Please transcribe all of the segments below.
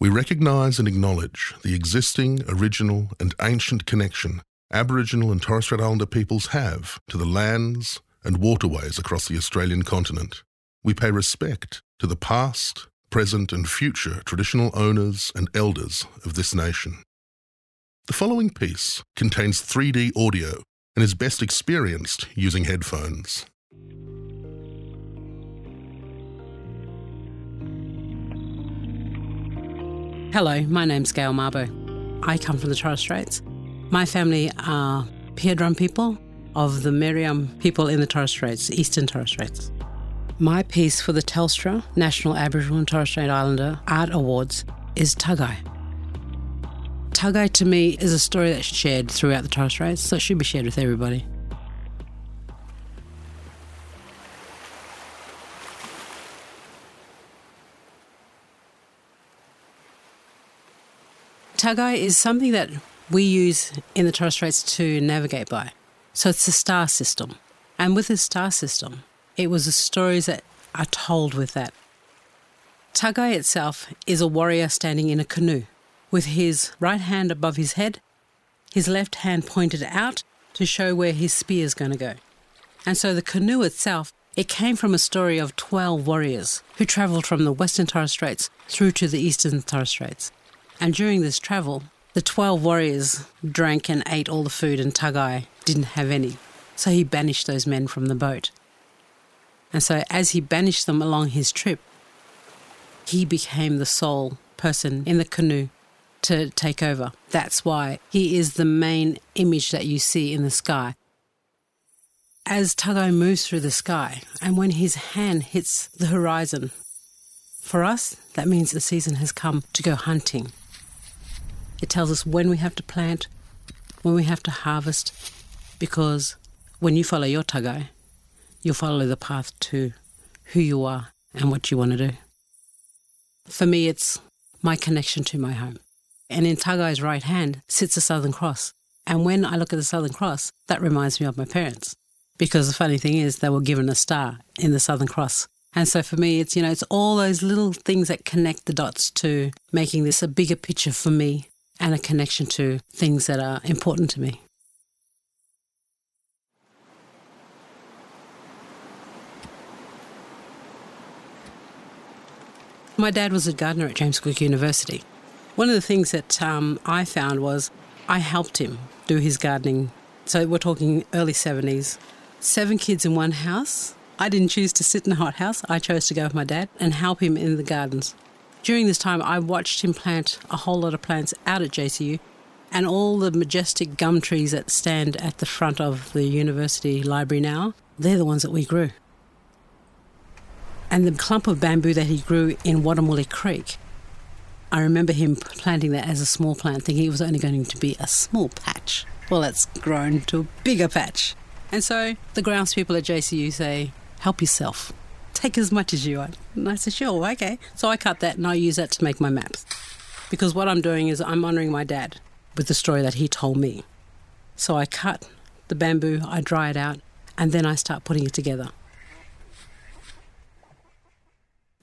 we recognise and acknowledge the existing, original, and ancient connection Aboriginal and Torres Strait Islander peoples have to the lands and waterways across the Australian continent. We pay respect to the past, present, and future traditional owners and elders of this nation. The following piece contains 3D audio and is best experienced using headphones. Hello, my name's Gail Mabo. I come from the Torres Straits. My family are Piadram people of the Meriam people in the Torres Straits, Eastern Torres Straits. My piece for the Telstra National Aboriginal and Torres Strait Islander Art Awards is Tagai. Tagai to me is a story that's shared throughout the Torres Straits, so it should be shared with everybody. Tagai is something that we use in the Torres Straits to navigate by. So it's a star system. And with the star system, it was the stories that are told with that. Tagai itself is a warrior standing in a canoe with his right hand above his head, his left hand pointed out to show where his spear is going to go. And so the canoe itself, it came from a story of 12 warriors who travelled from the Western Torres Straits through to the Eastern Torres Straits. And during this travel, the 12 warriors drank and ate all the food, and Tagai didn't have any. So he banished those men from the boat. And so, as he banished them along his trip, he became the sole person in the canoe to take over. That's why he is the main image that you see in the sky. As Tagai moves through the sky, and when his hand hits the horizon, for us, that means the season has come to go hunting. It tells us when we have to plant, when we have to harvest, because when you follow your tagai, you'll follow the path to who you are and what you want to do. For me, it's my connection to my home. And in Tagai's right hand sits the Southern Cross. And when I look at the Southern Cross, that reminds me of my parents. Because the funny thing is, they were given a star in the Southern Cross. And so for me, it's, you know, it's all those little things that connect the dots to making this a bigger picture for me and a connection to things that are important to me. My dad was a gardener at James Cook University. One of the things that um, I found was I helped him do his gardening. So we're talking early 70s. Seven kids in one house. I didn't choose to sit in a hot house. I chose to go with my dad and help him in the gardens. During this time, I watched him plant a whole lot of plants out at JCU, and all the majestic gum trees that stand at the front of the university library now, they're the ones that we grew. And the clump of bamboo that he grew in Wadda Mooli Creek, I remember him planting that as a small plant, thinking it was only going to be a small patch. Well, it's grown to a bigger patch. And so the grounds people at JCU say, help yourself take as much as you want. And I said, sure, okay. So I cut that and I use that to make my maps. Because what I'm doing is I'm honouring my dad with the story that he told me. So I cut the bamboo, I dry it out, and then I start putting it together.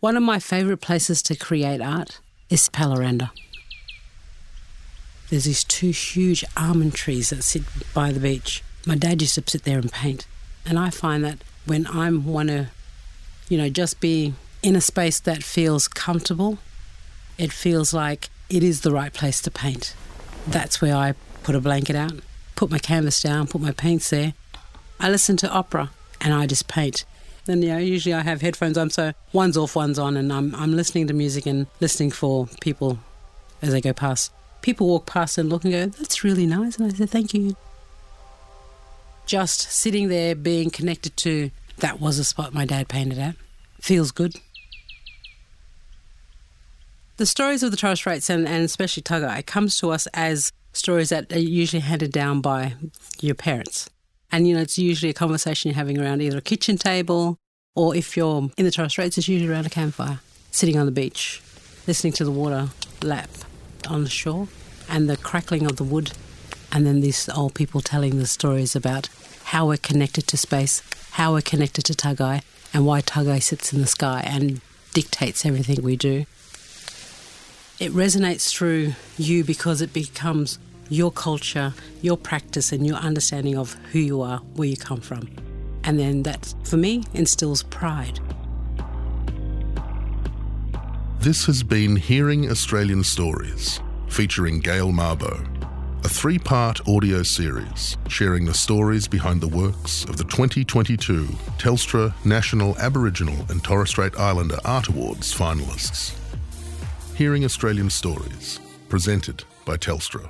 One of my favourite places to create art is Pallarenda. There's these two huge almond trees that sit by the beach. My dad used to sit there and paint. And I find that when I want to you know, just be in a space that feels comfortable. It feels like it is the right place to paint. That's where I put a blanket out, put my canvas down, put my paints there. I listen to opera and I just paint. Then you know, usually I have headphones on, so one's off, one's on, and I'm I'm listening to music and listening for people as they go past. People walk past and look and go, "That's really nice," and I say, "Thank you." Just sitting there, being connected to that was a spot my dad painted at. Feels good. The stories of the Torres Straits and, and especially Tagai comes to us as stories that are usually handed down by your parents. And, you know, it's usually a conversation you're having around either a kitchen table or if you're in the Torres Straits, it's usually around a campfire, sitting on the beach, listening to the water lap on the shore and the crackling of the wood. And then these old people telling the stories about how we're connected to space, how we're connected to Tagai, and why Tagai sits in the sky and dictates everything we do. it resonates through you because it becomes your culture, your practice, and your understanding of who you are, where you come from. And then that, for me, instills pride. This has been Hearing Australian Stories, featuring Gail Mabo, a three part audio series sharing the stories behind the works of the 2022 Telstra National Aboriginal and Torres Strait Islander Art Awards finalists. Hearing Australian Stories, presented by Telstra.